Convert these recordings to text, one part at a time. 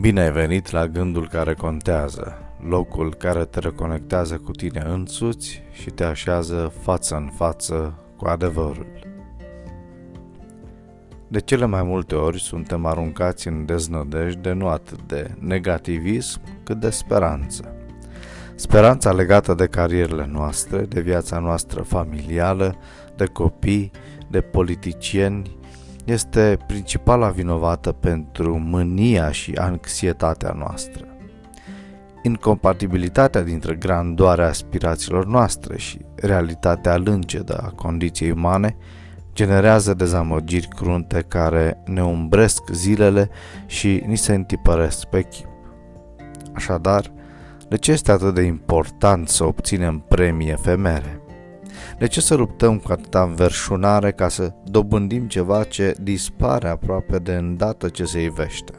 Bine ai venit la gândul care contează, locul care te reconectează cu tine însuți și te așează față în față cu adevărul. De cele mai multe ori suntem aruncați în deznădejde nu atât de negativism cât de speranță. Speranța legată de carierele noastre, de viața noastră familială, de copii, de politicieni, este principala vinovată pentru mânia și anxietatea noastră. Incompatibilitatea dintre grandoarea aspirațiilor noastre și realitatea lângedă a condiției umane generează dezamăgiri crunte care ne umbresc zilele și ni se întipăresc pe chip. Așadar, de ce este atât de important să obținem premii efemere? De ce să luptăm cu atâta înverșunare ca să dobândim ceva ce dispare aproape de îndată ce se ivește?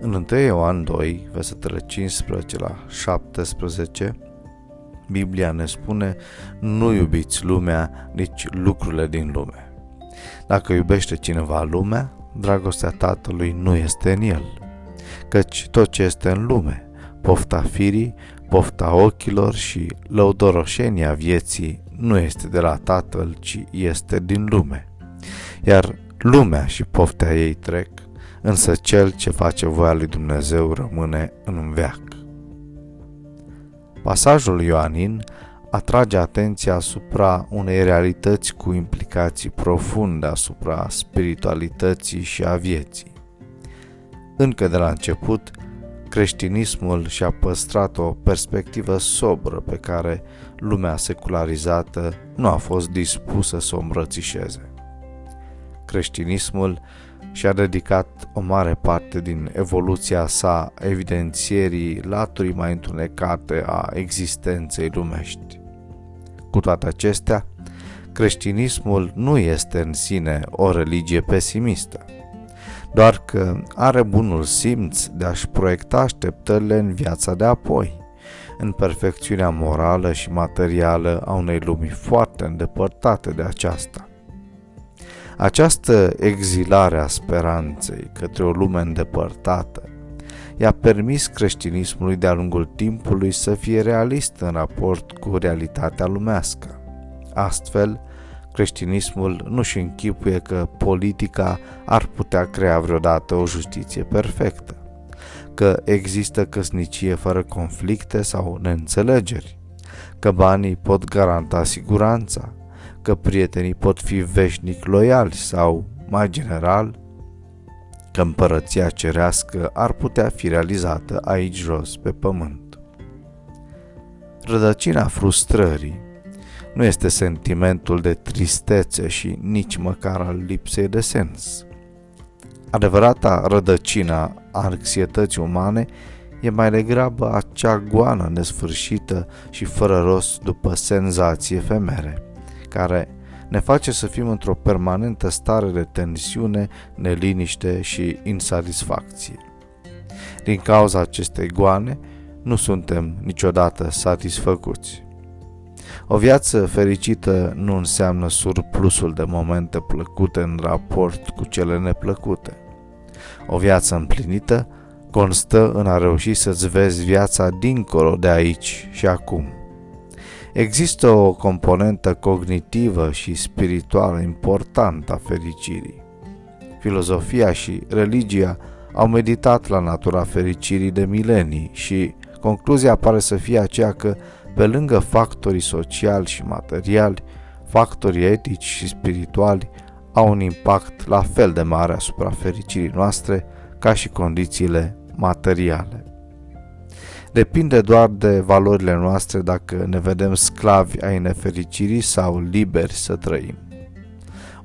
În 1 Ioan 2, versetele 15 la 17, Biblia ne spune nu iubiți lumea, nici lucrurile din lume. Dacă iubește cineva lumea, dragostea Tatălui nu este în el. Căci tot ce este în lume, pofta firii, pofta ochilor și lăudoroșenia vieții nu este de la Tatăl, ci este din lume. Iar lumea și poftea ei trec, însă cel ce face voia lui Dumnezeu rămâne în veac. Pasajul Ioanin atrage atenția asupra unei realități cu implicații profunde asupra spiritualității și a vieții. Încă de la început, creștinismul și-a păstrat o perspectivă sobră pe care lumea secularizată nu a fost dispusă să o îmbrățișeze. Creștinismul și-a dedicat o mare parte din evoluția sa evidențierii laturii mai întunecate a existenței lumești. Cu toate acestea, creștinismul nu este în sine o religie pesimistă doar că are bunul simț de a-și proiecta așteptările în viața de apoi, în perfecțiunea morală și materială a unei lumi foarte îndepărtate de aceasta. Această exilare a speranței către o lume îndepărtată i-a permis creștinismului de-a lungul timpului să fie realist în raport cu realitatea lumească. Astfel, creștinismul nu-și închipuie că politica ar putea crea vreodată o justiție perfectă, că există căsnicie fără conflicte sau neînțelegeri, că banii pot garanta siguranța, că prietenii pot fi veșnic loiali sau, mai general, că împărăția cerească ar putea fi realizată aici jos pe pământ. Rădăcina frustrării nu este sentimentul de tristețe și nici măcar al lipsei de sens. Adevărata rădăcina a anxietății umane e mai degrabă acea goană nesfârșită și fără rost după senzații efemere, care ne face să fim într-o permanentă stare de tensiune, neliniște și insatisfacție. Din cauza acestei goane, nu suntem niciodată satisfăcuți. O viață fericită nu înseamnă surplusul de momente plăcute în raport cu cele neplăcute. O viață împlinită constă în a reuși să-ți vezi viața dincolo de aici și acum. Există o componentă cognitivă și spirituală importantă a fericirii. Filozofia și religia au meditat la natura fericirii de milenii și concluzia pare să fie aceea că pe lângă factorii sociali și materiali, factorii etici și spirituali au un impact la fel de mare asupra fericirii noastre ca și condițiile materiale. Depinde doar de valorile noastre dacă ne vedem sclavi ai nefericirii sau liberi să trăim.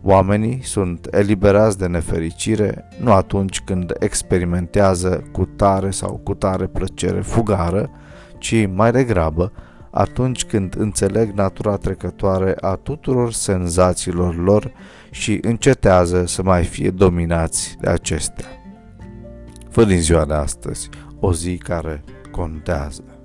Oamenii sunt eliberați de nefericire nu atunci când experimentează cu tare sau cu tare plăcere fugară, ci mai degrabă atunci când înțeleg natura trecătoare a tuturor senzațiilor lor și încetează să mai fie dominați de acestea. Fă din ziua de astăzi o zi care contează.